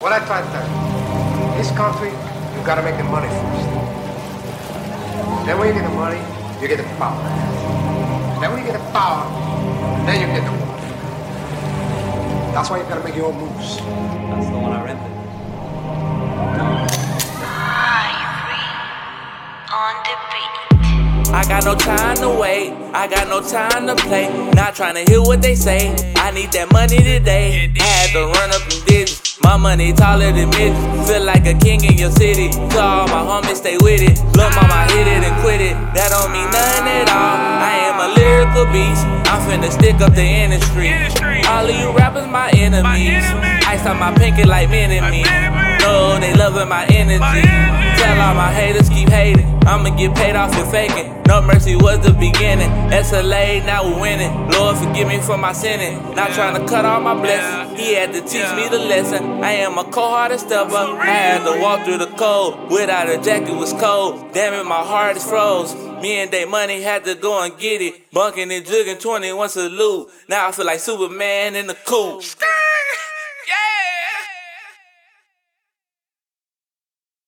What I try to tell you, in this country, you gotta make the money first. Then when you get the money, you get the power. Then when you get the power, then you get the wealth. That's why you gotta make your own moves. That's the one I rented. on the beat. I got no time to wait, I got no time to play. Not trying to hear what they say. I need that money today. I had to run up them digits. My money taller than midgets. Feel like a king in your city. So all my homies stay with it. Look, mama, hit it and quit it. That don't mean nothing at all. I am a lyrical beast. I'm finna stick up the industry. All of you rappers, my enemies. Ice on my pinky like men in me. No, they loving my energy. Tell all my haters. I'ma get paid off for faking. No mercy was the beginning. SLA, now we're winning. Lord, forgive me for my sinning. Not trying to cut all my blessings. He had to teach me the lesson. I am a cold-hearted stepper. I had to walk through the cold. Without a jacket was cold. Damn it, my heart is froze. Me and Day Money had to go and get it. Bunking and jugging 21 salute. Now I feel like Superman in the coop.